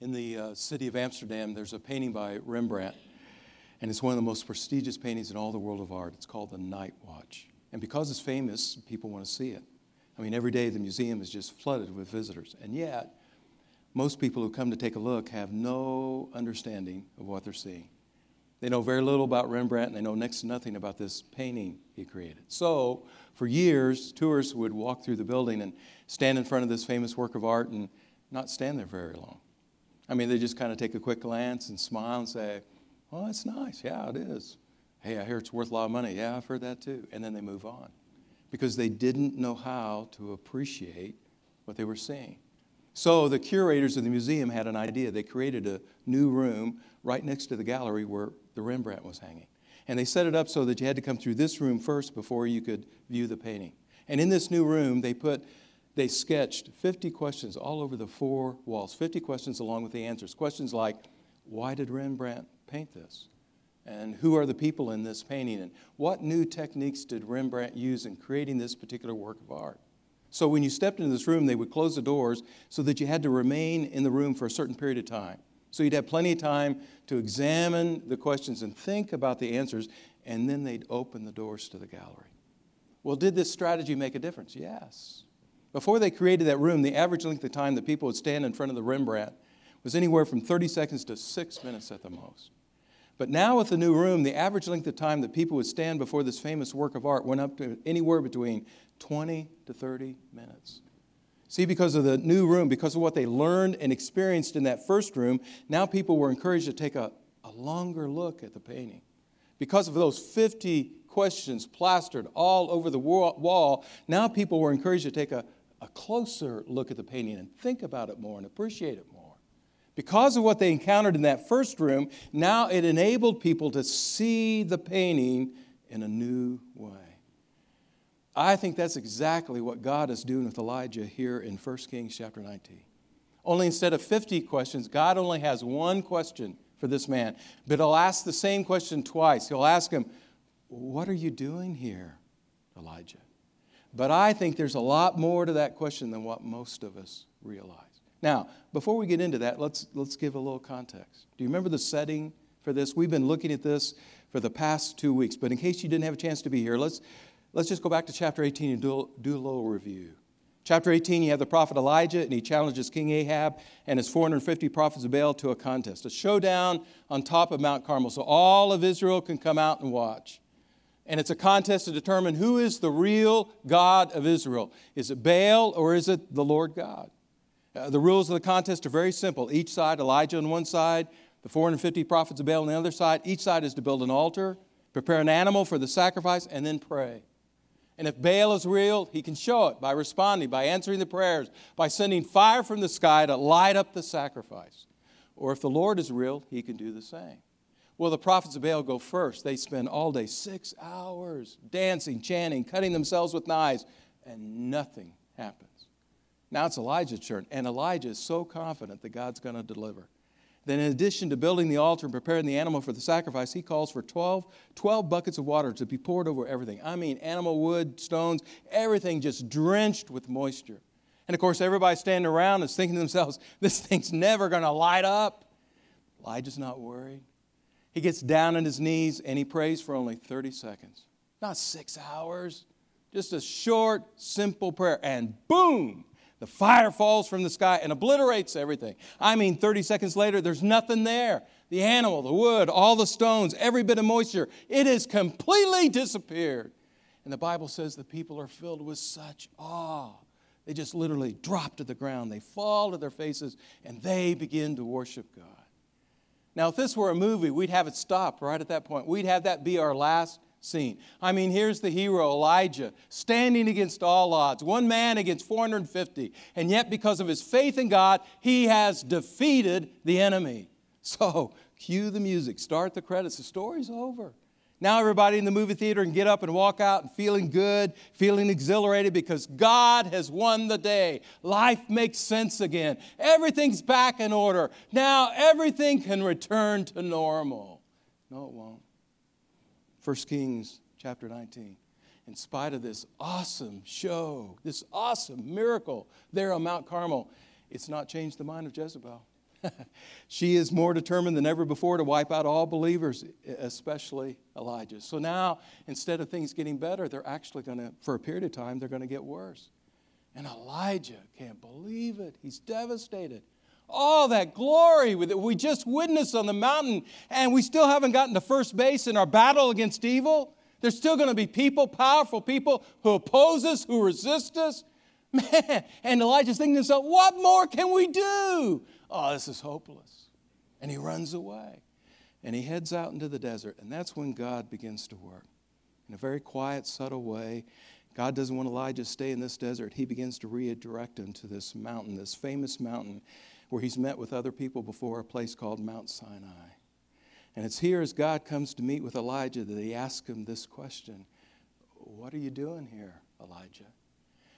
in the uh, city of Amsterdam, there's a painting by Rembrandt, and it's one of the most prestigious paintings in all the world of art. It's called The Night Watch. And because it's famous, people want to see it. I mean, every day the museum is just flooded with visitors. And yet, most people who come to take a look have no understanding of what they're seeing. They know very little about Rembrandt, and they know next to nothing about this painting he created. So, for years, tourists would walk through the building and stand in front of this famous work of art and not stand there very long. I mean, they just kind of take a quick glance and smile and say, Well, it's nice. Yeah, it is. Hey, I hear it's worth a lot of money. Yeah, I've heard that too. And then they move on because they didn't know how to appreciate what they were seeing. So the curators of the museum had an idea. They created a new room right next to the gallery where the Rembrandt was hanging. And they set it up so that you had to come through this room first before you could view the painting. And in this new room, they put they sketched 50 questions all over the four walls, 50 questions along with the answers. Questions like, why did Rembrandt paint this? And who are the people in this painting? And what new techniques did Rembrandt use in creating this particular work of art? So when you stepped into this room, they would close the doors so that you had to remain in the room for a certain period of time. So you'd have plenty of time to examine the questions and think about the answers, and then they'd open the doors to the gallery. Well, did this strategy make a difference? Yes. Before they created that room, the average length of time that people would stand in front of the Rembrandt was anywhere from 30 seconds to six minutes at the most. But now, with the new room, the average length of time that people would stand before this famous work of art went up to anywhere between 20 to 30 minutes. See, because of the new room, because of what they learned and experienced in that first room, now people were encouraged to take a, a longer look at the painting. Because of those 50 questions plastered all over the wall, now people were encouraged to take a, a closer look at the painting and think about it more and appreciate it more. Because of what they encountered in that first room, now it enabled people to see the painting in a new way. I think that's exactly what God is doing with Elijah here in 1 Kings chapter 19. Only instead of 50 questions, God only has one question for this man. But he'll ask the same question twice. He'll ask him, What are you doing here, Elijah? But I think there's a lot more to that question than what most of us realize. Now, before we get into that, let's, let's give a little context. Do you remember the setting for this? We've been looking at this for the past two weeks, but in case you didn't have a chance to be here, let's, Let's just go back to chapter 18 and do, do a little review. Chapter 18, you have the prophet Elijah, and he challenges King Ahab and his 450 prophets of Baal to a contest, a showdown on top of Mount Carmel, so all of Israel can come out and watch. And it's a contest to determine who is the real God of Israel. Is it Baal or is it the Lord God? Uh, the rules of the contest are very simple. Each side, Elijah on one side, the 450 prophets of Baal on the other side, each side is to build an altar, prepare an animal for the sacrifice, and then pray. And if Baal is real, he can show it by responding, by answering the prayers, by sending fire from the sky to light up the sacrifice. Or if the Lord is real, he can do the same. Well, the prophets of Baal go first. They spend all day, six hours, dancing, chanting, cutting themselves with knives, and nothing happens. Now it's Elijah's turn, and Elijah is so confident that God's going to deliver. Then, in addition to building the altar and preparing the animal for the sacrifice, he calls for 12, 12 buckets of water to be poured over everything. I mean, animal wood, stones, everything just drenched with moisture. And of course, everybody standing around is thinking to themselves, this thing's never going to light up. Elijah's not worried. He gets down on his knees and he prays for only 30 seconds, not six hours, just a short, simple prayer. And boom, the fire falls from the sky and obliterates everything. I mean, 30 seconds later, there's nothing there. The animal, the wood, all the stones, every bit of moisture, it has completely disappeared. And the Bible says the people are filled with such awe. They just literally drop to the ground. They fall to their faces and they begin to worship God. Now, if this were a movie, we'd have it stop right at that point. We'd have that be our last scene. I mean, here's the hero, Elijah, standing against all odds, one man against 450. And yet, because of his faith in God, he has defeated the enemy. So, cue the music, start the credits. The story's over. Now, everybody in the movie theater can get up and walk out and feeling good, feeling exhilarated because God has won the day. Life makes sense again. Everything's back in order. Now, everything can return to normal. No, it won't. 1 Kings chapter 19. In spite of this awesome show, this awesome miracle there on Mount Carmel, it's not changed the mind of Jezebel. she is more determined than ever before to wipe out all believers, especially Elijah. So now, instead of things getting better, they're actually going to, for a period of time, they're going to get worse. And Elijah can't believe it. He's devastated. All that glory that we just witnessed on the mountain, and we still haven't gotten to first base in our battle against evil. There's still going to be people, powerful people, who oppose us, who resist us. Man, and Elijah's thinking to himself, what more can we do? Oh, this is hopeless. And he runs away. And he heads out into the desert. And that's when God begins to work. In a very quiet, subtle way, God doesn't want Elijah to stay in this desert. He begins to redirect him to this mountain, this famous mountain where he's met with other people before, a place called Mount Sinai. And it's here as God comes to meet with Elijah that he asks him this question What are you doing here, Elijah?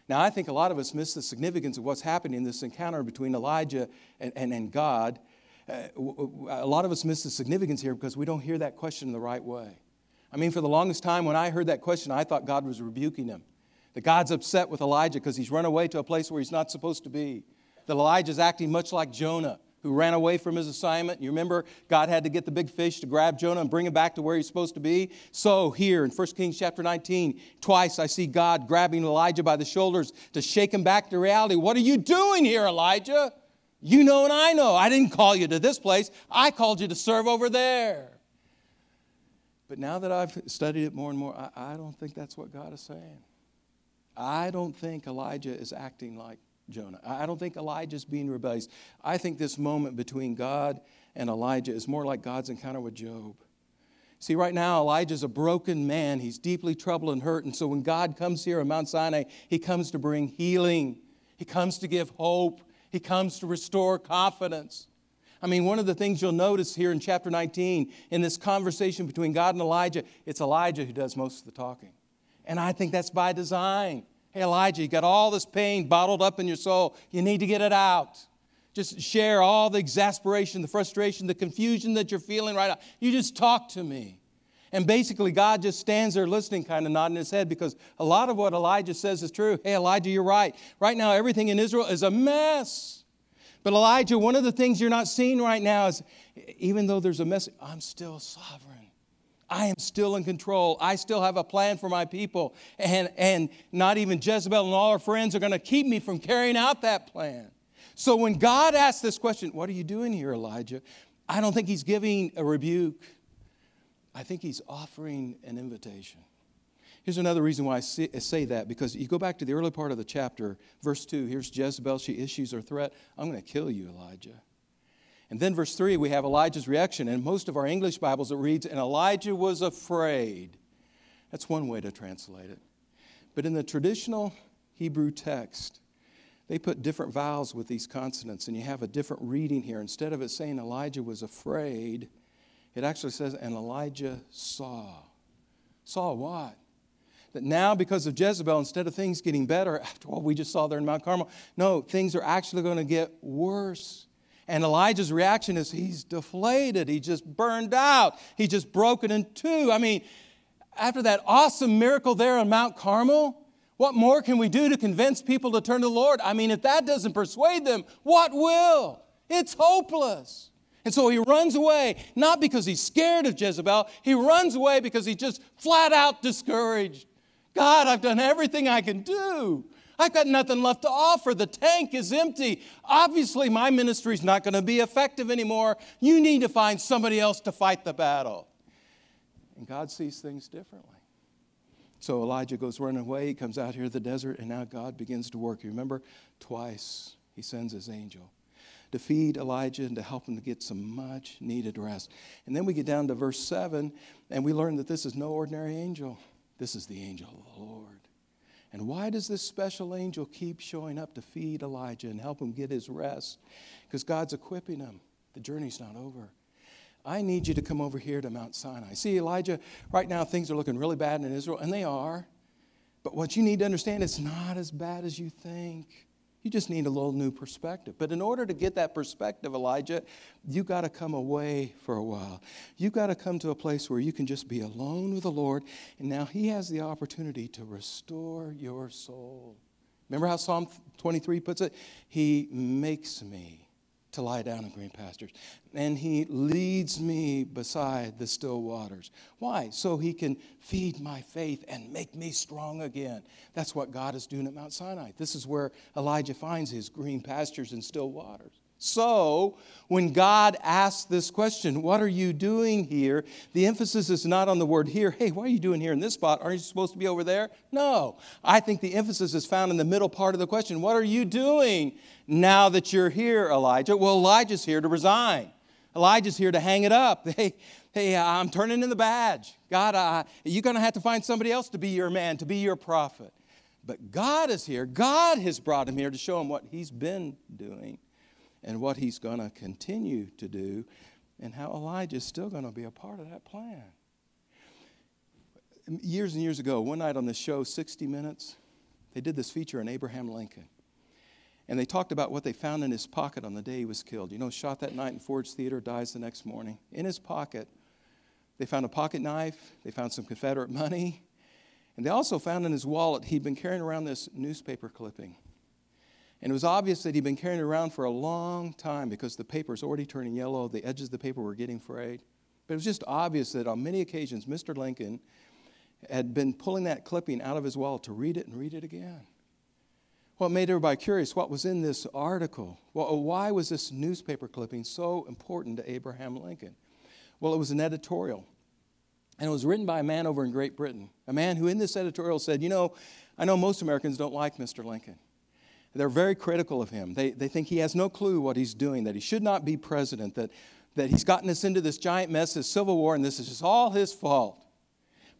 Now, I think a lot of us miss the significance of what's happening in this encounter between Elijah and, and, and God. Uh, a lot of us miss the significance here because we don't hear that question in the right way. I mean, for the longest time, when I heard that question, I thought God was rebuking him. That God's upset with Elijah because he's run away to a place where he's not supposed to be. That Elijah's acting much like Jonah, who ran away from his assignment. You remember God had to get the big fish to grab Jonah and bring him back to where he's supposed to be? So here in 1 Kings chapter 19, twice I see God grabbing Elijah by the shoulders to shake him back to reality. What are you doing here, Elijah? You know and I know. I didn't call you to this place. I called you to serve over there. But now that I've studied it more and more, I, I don't think that's what God is saying. I don't think Elijah is acting like Jonah. I don't think Elijah's being rebellious. I think this moment between God and Elijah is more like God's encounter with Job. See, right now, Elijah's a broken man. He's deeply troubled and hurt. And so when God comes here on Mount Sinai, he comes to bring healing, he comes to give hope, he comes to restore confidence. I mean, one of the things you'll notice here in chapter 19, in this conversation between God and Elijah, it's Elijah who does most of the talking. And I think that's by design. Hey, Elijah, you got all this pain bottled up in your soul. You need to get it out. Just share all the exasperation, the frustration, the confusion that you're feeling right now. You just talk to me. And basically, God just stands there listening, kind of nodding his head because a lot of what Elijah says is true. Hey, Elijah, you're right. Right now, everything in Israel is a mess. But Elijah, one of the things you're not seeing right now is even though there's a mess, I'm still sovereign. I am still in control. I still have a plan for my people. And, and not even Jezebel and all her friends are going to keep me from carrying out that plan. So when God asks this question, What are you doing here, Elijah? I don't think he's giving a rebuke. I think he's offering an invitation. Here's another reason why I say that because you go back to the early part of the chapter, verse 2. Here's Jezebel. She issues her threat I'm going to kill you, Elijah. And then, verse 3, we have Elijah's reaction. And most of our English Bibles, it reads, And Elijah was afraid. That's one way to translate it. But in the traditional Hebrew text, they put different vowels with these consonants, and you have a different reading here. Instead of it saying Elijah was afraid, it actually says, And Elijah saw. Saw what? That now, because of Jezebel, instead of things getting better, after all we just saw there in Mount Carmel, no, things are actually going to get worse. And Elijah's reaction is he's deflated. He just burned out. He just broken in two. I mean, after that awesome miracle there on Mount Carmel, what more can we do to convince people to turn to the Lord? I mean, if that doesn't persuade them, what will? It's hopeless. And so he runs away, not because he's scared of Jezebel, he runs away because he's just flat out discouraged. God, I've done everything I can do. I've got nothing left to offer. The tank is empty. Obviously, my ministry is not going to be effective anymore. You need to find somebody else to fight the battle. And God sees things differently. So Elijah goes running away. He comes out here to the desert, and now God begins to work. You remember? Twice he sends his angel to feed Elijah and to help him to get some much needed rest. And then we get down to verse 7, and we learn that this is no ordinary angel. This is the angel of the Lord. And why does this special angel keep showing up to feed Elijah and help him get his rest? Because God's equipping him. The journey's not over. I need you to come over here to Mount Sinai. See, Elijah, right now things are looking really bad in Israel, and they are. But what you need to understand, it's not as bad as you think. You just need a little new perspective. But in order to get that perspective, Elijah, you got to come away for a while. You got to come to a place where you can just be alone with the Lord. And now He has the opportunity to restore your soul. Remember how Psalm 23 puts it? He makes me to lie down in green pastures. And he leads me beside the still waters. Why? So he can feed my faith and make me strong again. That's what God is doing at Mount Sinai. This is where Elijah finds his green pastures and still waters. So, when God asks this question, What are you doing here? the emphasis is not on the word here. Hey, what are you doing here in this spot? Aren't you supposed to be over there? No. I think the emphasis is found in the middle part of the question What are you doing now that you're here, Elijah? Well, Elijah's here to resign. Elijah's here to hang it up. Hey, hey I'm turning in the badge. God, uh, you're going to have to find somebody else to be your man, to be your prophet. But God is here. God has brought him here to show him what he's been doing and what he's going to continue to do, and how Elijah is still going to be a part of that plan. Years and years ago, one night on the show, 60 Minutes, they did this feature on Abraham Lincoln. And they talked about what they found in his pocket on the day he was killed. You know, shot that night in Ford's Theater, dies the next morning. In his pocket, they found a pocket knife, they found some Confederate money, and they also found in his wallet he'd been carrying around this newspaper clipping. And it was obvious that he'd been carrying it around for a long time because the paper was already turning yellow, the edges of the paper were getting frayed. But it was just obvious that on many occasions, Mr. Lincoln had been pulling that clipping out of his wallet to read it and read it again. What made everybody curious, what was in this article? Well, oh, why was this newspaper clipping so important to Abraham Lincoln? Well, it was an editorial. And it was written by a man over in Great Britain, a man who in this editorial said, You know, I know most Americans don't like Mr. Lincoln. They're very critical of him. They, they think he has no clue what he's doing, that he should not be president, that, that he's gotten us into this giant mess, this civil war, and this is just all his fault.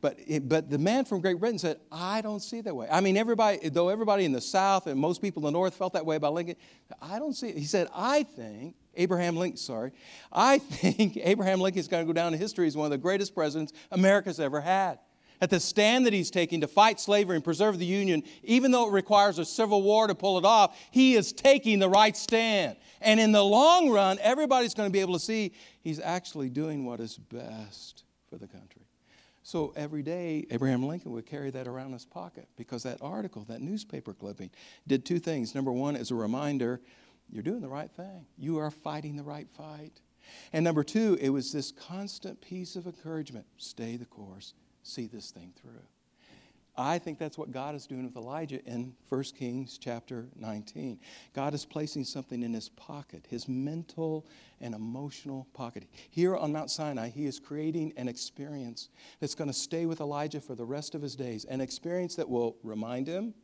But, but the man from Great Britain said, I don't see that way. I mean, everybody, though everybody in the South and most people in the North felt that way about Lincoln, I don't see it. He said, I think, Abraham Lincoln, sorry, I think Abraham Lincoln is going to go down in history as one of the greatest presidents America's ever had at the stand that he's taking to fight slavery and preserve the Union, even though it requires a civil war to pull it off, he is taking the right stand. And in the long run, everybody's going to be able to see he's actually doing what is best for the country. So every day, Abraham Lincoln would carry that around his pocket because that article, that newspaper clipping, did two things. Number one, as a reminder, you're doing the right thing, you are fighting the right fight. And number two, it was this constant piece of encouragement stay the course, see this thing through. I think that's what God is doing with Elijah in 1 Kings chapter 19. God is placing something in his pocket, his mental and emotional pocket. Here on Mount Sinai, he is creating an experience that's going to stay with Elijah for the rest of his days, an experience that will remind him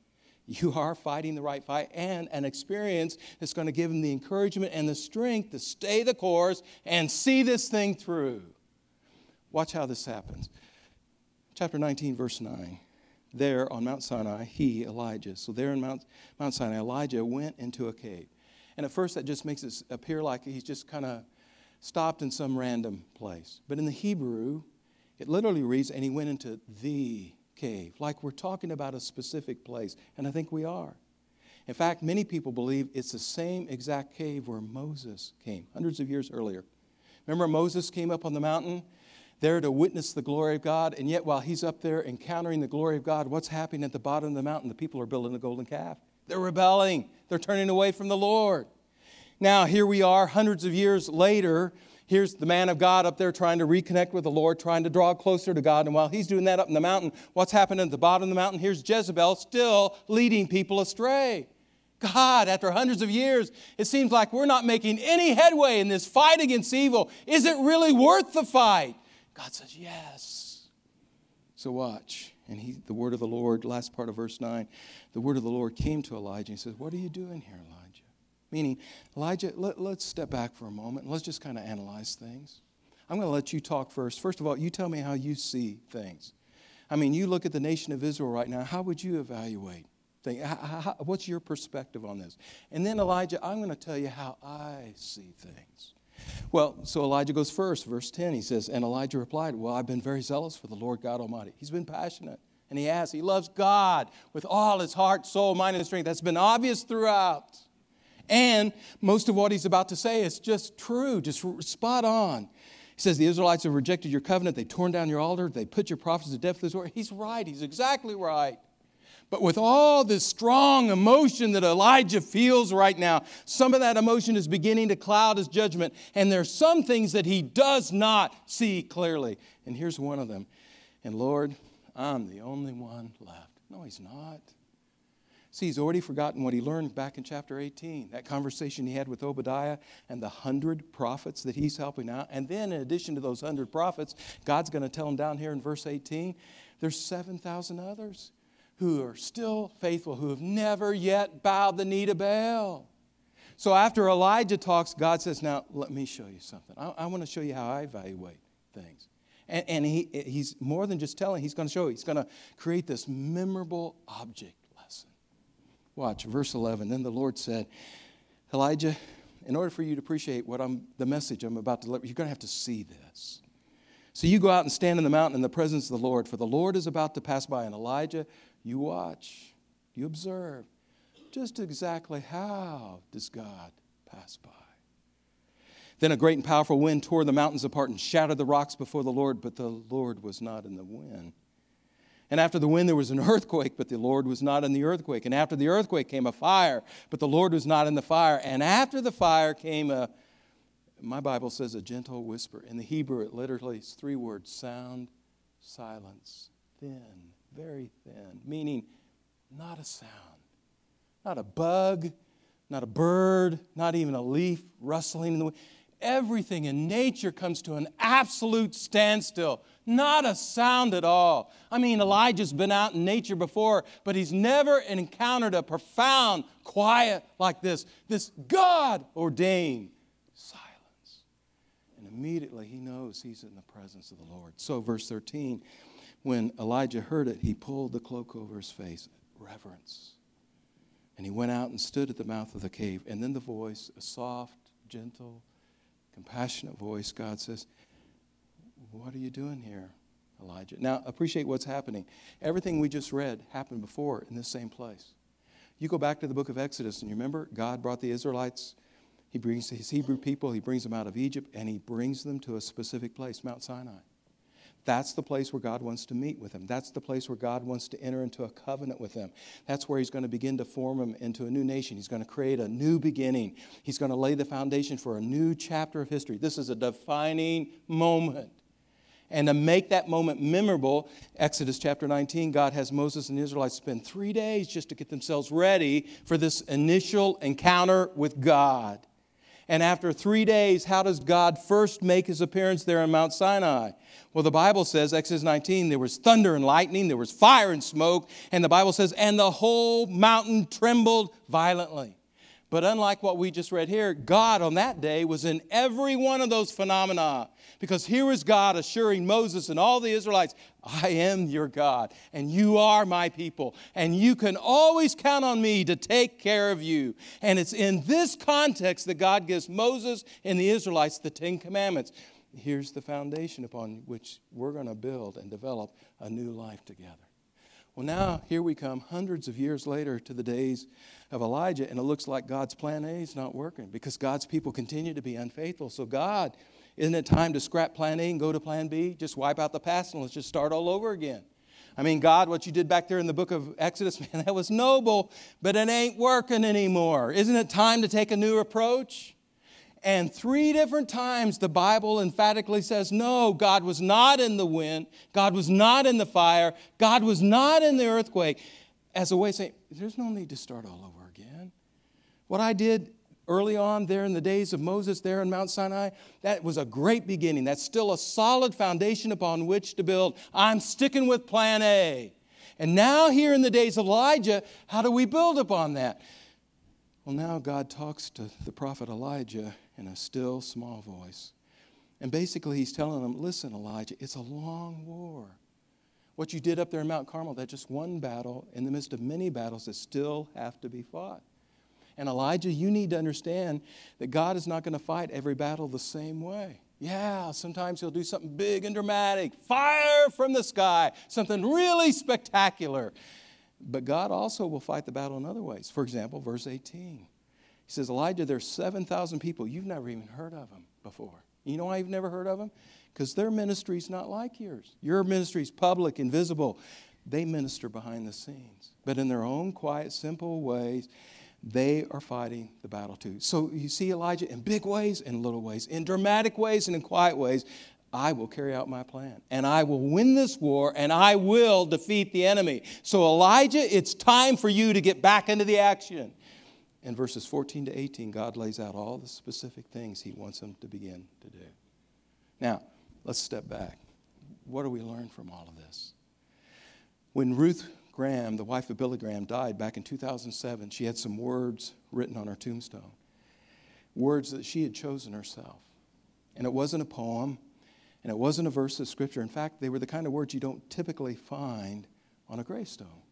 you are fighting the right fight, and an experience that's going to give him the encouragement and the strength to stay the course and see this thing through. Watch how this happens chapter 19, verse 9. There on Mount Sinai, he, Elijah, so there in Mount, Mount Sinai, Elijah went into a cave. And at first, that just makes it appear like he's just kind of stopped in some random place. But in the Hebrew, it literally reads, and he went into the cave, like we're talking about a specific place. And I think we are. In fact, many people believe it's the same exact cave where Moses came hundreds of years earlier. Remember, Moses came up on the mountain there to witness the glory of God. And yet, while he's up there encountering the glory of God, what's happening at the bottom of the mountain? The people are building a golden calf. They're rebelling, they're turning away from the Lord. Now, here we are, hundreds of years later. Here's the man of God up there trying to reconnect with the Lord, trying to draw closer to God. And while he's doing that up in the mountain, what's happening at the bottom of the mountain? Here's Jezebel still leading people astray. God, after hundreds of years, it seems like we're not making any headway in this fight against evil. Is it really worth the fight? God says, Yes. So watch. And he, the word of the Lord, last part of verse 9, the word of the Lord came to Elijah. He says, What are you doing here, Elijah? Meaning, Elijah, let, let's step back for a moment and let's just kind of analyze things. I'm going to let you talk first. First of all, you tell me how you see things. I mean, you look at the nation of Israel right now, how would you evaluate things? How, how, what's your perspective on this? And then, Elijah, I'm going to tell you how I see things. Well, so Elijah goes first, verse 10. He says, And Elijah replied, Well, I've been very zealous for the Lord God Almighty. He's been passionate. And he has. He loves God with all his heart, soul, mind, and strength. That's been obvious throughout. And most of what he's about to say is just true, just spot on. He says, The Israelites have rejected your covenant. They've torn down your altar. They put your prophets to death. He's right. He's exactly right. But with all this strong emotion that Elijah feels right now, some of that emotion is beginning to cloud his judgment. And there's some things that he does not see clearly. And here's one of them. And Lord, I'm the only one left. No, he's not. See, he's already forgotten what he learned back in chapter 18, that conversation he had with Obadiah and the hundred prophets that he's helping out. And then, in addition to those hundred prophets, God's going to tell him down here in verse 18, there's 7,000 others who are still faithful, who have never yet bowed the knee to Baal. So after Elijah talks, God says, Now, let me show you something. I, I want to show you how I evaluate things. And, and he, he's more than just telling, he's going to show, he's going to create this memorable object lesson. Watch, verse 11. Then the Lord said, Elijah, in order for you to appreciate what I'm, the message I'm about to deliver, you're going to have to see this. So you go out and stand in the mountain in the presence of the Lord, for the Lord is about to pass by. And Elijah you watch, you observe just exactly how does God pass by. Then a great and powerful wind tore the mountains apart and shattered the rocks before the Lord, but the Lord was not in the wind. And after the wind, there was an earthquake, but the Lord was not in the earthquake. And after the earthquake came a fire, but the Lord was not in the fire. And after the fire came a, my Bible says, a gentle whisper. In the Hebrew, it literally is three words sound, silence, thin very thin, meaning not a sound, not a bug, not a bird, not even a leaf rustling in the wind. Everything in nature comes to an absolute standstill, not a sound at all. I mean, Elijah's been out in nature before, but he's never encountered a profound quiet like this this God ordained silence. And immediately he knows he's in the presence of the Lord. So, verse 13 when Elijah heard it, he pulled the cloak over his face, reverence. And he went out and stood at the mouth of the cave. And then the voice, a soft, gentle, compassionate voice, God says, What are you doing here, Elijah? Now, appreciate what's happening. Everything we just read happened before in this same place. You go back to the book of Exodus, and you remember God brought the Israelites, He brings his Hebrew people, He brings them out of Egypt, and He brings them to a specific place, Mount Sinai. That's the place where God wants to meet with him. That's the place where God wants to enter into a covenant with him. That's where He's going to begin to form him into a new nation. He's going to create a new beginning. He's going to lay the foundation for a new chapter of history. This is a defining moment. And to make that moment memorable, Exodus chapter 19, God has Moses and the Israelites spend three days just to get themselves ready for this initial encounter with God. And after three days, how does God first make his appearance there on Mount Sinai? Well, the Bible says, Exodus 19, there was thunder and lightning, there was fire and smoke, and the Bible says, and the whole mountain trembled violently. But unlike what we just read here, God on that day was in every one of those phenomena. Because here is God assuring Moses and all the Israelites, I am your God, and you are my people, and you can always count on me to take care of you. And it's in this context that God gives Moses and the Israelites the Ten Commandments. Here's the foundation upon which we're going to build and develop a new life together. Well, now here we come hundreds of years later to the days of Elijah, and it looks like God's plan A is not working because God's people continue to be unfaithful. So, God isn't it time to scrap plan A and go to plan B? Just wipe out the past and let's just start all over again. I mean, God, what you did back there in the book of Exodus, man, that was noble, but it ain't working anymore. Isn't it time to take a new approach? And three different times the Bible emphatically says, no, God was not in the wind, God was not in the fire, God was not in the earthquake, as a way of saying, there's no need to start all over again. What I did early on there in the days of Moses there in Mount Sinai, that was a great beginning. That's still a solid foundation upon which to build. I'm sticking with plan A. And now, here in the days of Elijah, how do we build upon that? Well, now God talks to the prophet Elijah in a still small voice. And basically, he's telling him, Listen, Elijah, it's a long war. What you did up there in Mount Carmel, that's just one battle in the midst of many battles that still have to be fought. And Elijah, you need to understand that God is not going to fight every battle the same way. Yeah, sometimes he'll do something big and dramatic, fire from the sky, something really spectacular. But God also will fight the battle in other ways. For example, verse 18. He says, Elijah, there's 7,000 people. You've never even heard of them before. You know why you've never heard of them? Because their ministry is not like yours. Your ministry is public invisible. they minister behind the scenes. But in their own quiet, simple ways, they are fighting the battle too. So you see Elijah in big ways and little ways, in dramatic ways and in quiet ways. I will carry out my plan and I will win this war and I will defeat the enemy. So, Elijah, it's time for you to get back into the action. In verses 14 to 18, God lays out all the specific things he wants them to begin to do. Now, let's step back. What do we learn from all of this? When Ruth Graham, the wife of Billy Graham, died back in 2007, she had some words written on her tombstone. Words that she had chosen herself. And it wasn't a poem, and it wasn't a verse of scripture. In fact, they were the kind of words you don't typically find on a gravestone.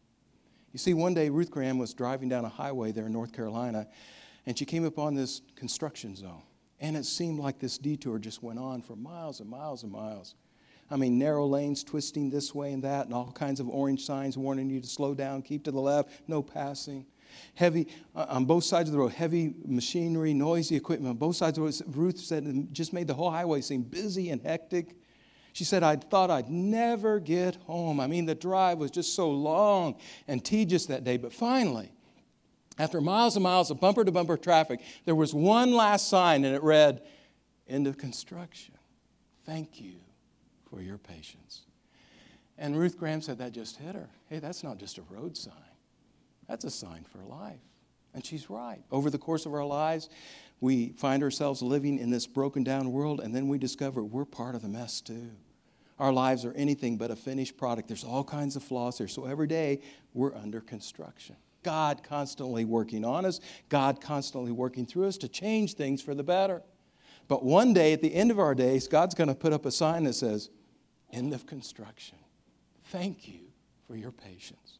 You see, one day Ruth Graham was driving down a highway there in North Carolina, and she came upon this construction zone. And it seemed like this detour just went on for miles and miles and miles. I mean, narrow lanes twisting this way and that, and all kinds of orange signs warning you to slow down, keep to the left, no passing. Heavy, uh, on both sides of the road, heavy machinery, noisy equipment on both sides of the road. Ruth said it just made the whole highway seem busy and hectic. She said, I thought I'd never get home. I mean, the drive was just so long and tedious that day. But finally, after miles and miles of bumper to bumper traffic, there was one last sign, and it read, End of construction. Thank you for your patience. And Ruth Graham said that just hit her. Hey, that's not just a road sign, that's a sign for life. And she's right. Over the course of our lives, we find ourselves living in this broken down world, and then we discover we're part of the mess too. Our lives are anything but a finished product. There's all kinds of flaws there. So every day, we're under construction. God constantly working on us, God constantly working through us to change things for the better. But one day, at the end of our days, God's going to put up a sign that says, End of construction. Thank you for your patience.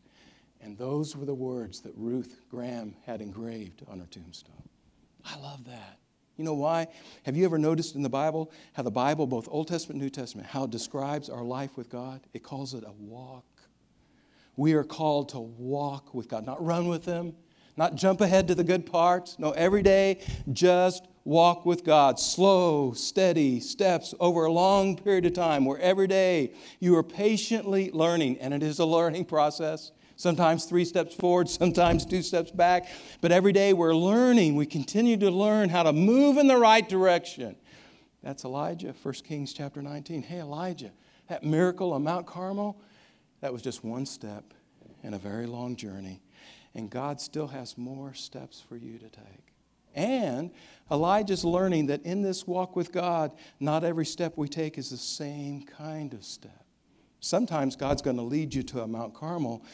And those were the words that Ruth Graham had engraved on her tombstone. I love that. You know why? Have you ever noticed in the Bible how the Bible, both Old Testament and New Testament, how it describes our life with God? It calls it a walk. We are called to walk with God, not run with Him, not jump ahead to the good parts. No, every day, just walk with God. Slow, steady steps over a long period of time where every day you are patiently learning, and it is a learning process. Sometimes three steps forward, sometimes two steps back. But every day we're learning. We continue to learn how to move in the right direction. That's Elijah, 1 Kings chapter 19. Hey, Elijah, that miracle on Mount Carmel, that was just one step in a very long journey. And God still has more steps for you to take. And Elijah's learning that in this walk with God, not every step we take is the same kind of step. Sometimes God's going to lead you to a Mount Carmel,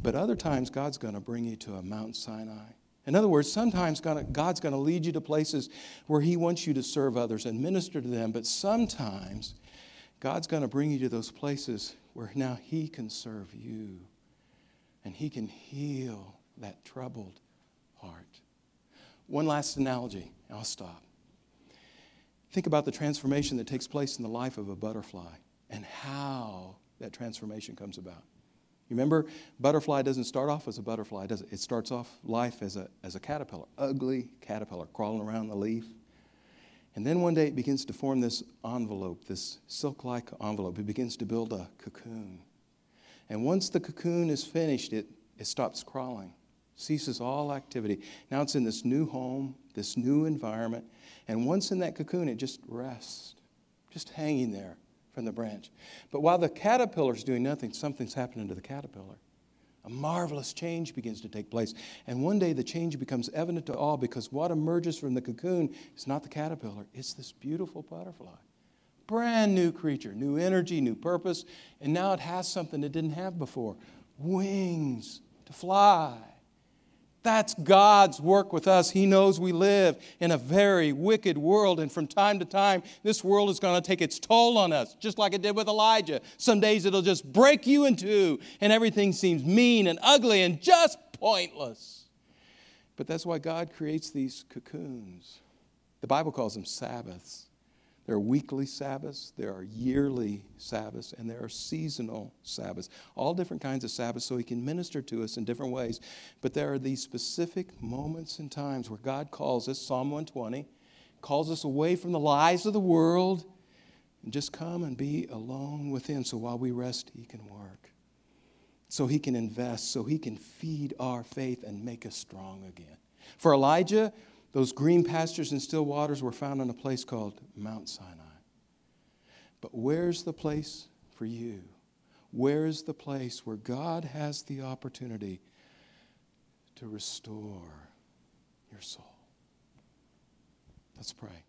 but other times God's going to bring you to a Mount Sinai. In other words, sometimes God's going to lead you to places where He wants you to serve others and minister to them, but sometimes God's going to bring you to those places where now He can serve you and He can heal that troubled heart. One last analogy, I'll stop. Think about the transformation that takes place in the life of a butterfly and how that transformation comes about. You remember, butterfly doesn't start off as a butterfly, does it? It starts off life as a, as a caterpillar, ugly caterpillar crawling around the leaf. And then one day it begins to form this envelope, this silk like envelope. It begins to build a cocoon. And once the cocoon is finished, it, it stops crawling, ceases all activity. Now it's in this new home, this new environment. And once in that cocoon, it just rests, just hanging there from the branch. But while the caterpillar is doing nothing, something's happening to the caterpillar. A marvelous change begins to take place. And one day the change becomes evident to all because what emerges from the cocoon is not the caterpillar, it's this beautiful butterfly. Brand new creature, new energy, new purpose, and now it has something it didn't have before wings to fly. That's God's work with us. He knows we live in a very wicked world, and from time to time, this world is going to take its toll on us, just like it did with Elijah. Some days it'll just break you in two, and everything seems mean and ugly and just pointless. But that's why God creates these cocoons. The Bible calls them Sabbaths. There are weekly Sabbaths, there are yearly Sabbaths, and there are seasonal Sabbaths. All different kinds of Sabbaths, so He can minister to us in different ways. But there are these specific moments and times where God calls us, Psalm 120, calls us away from the lies of the world and just come and be alone with Him so while we rest, He can work. so he can invest, so he can feed our faith and make us strong again. For Elijah, those green pastures and still waters were found in a place called Mount Sinai. But where's the place for you? Where is the place where God has the opportunity to restore your soul? Let's pray.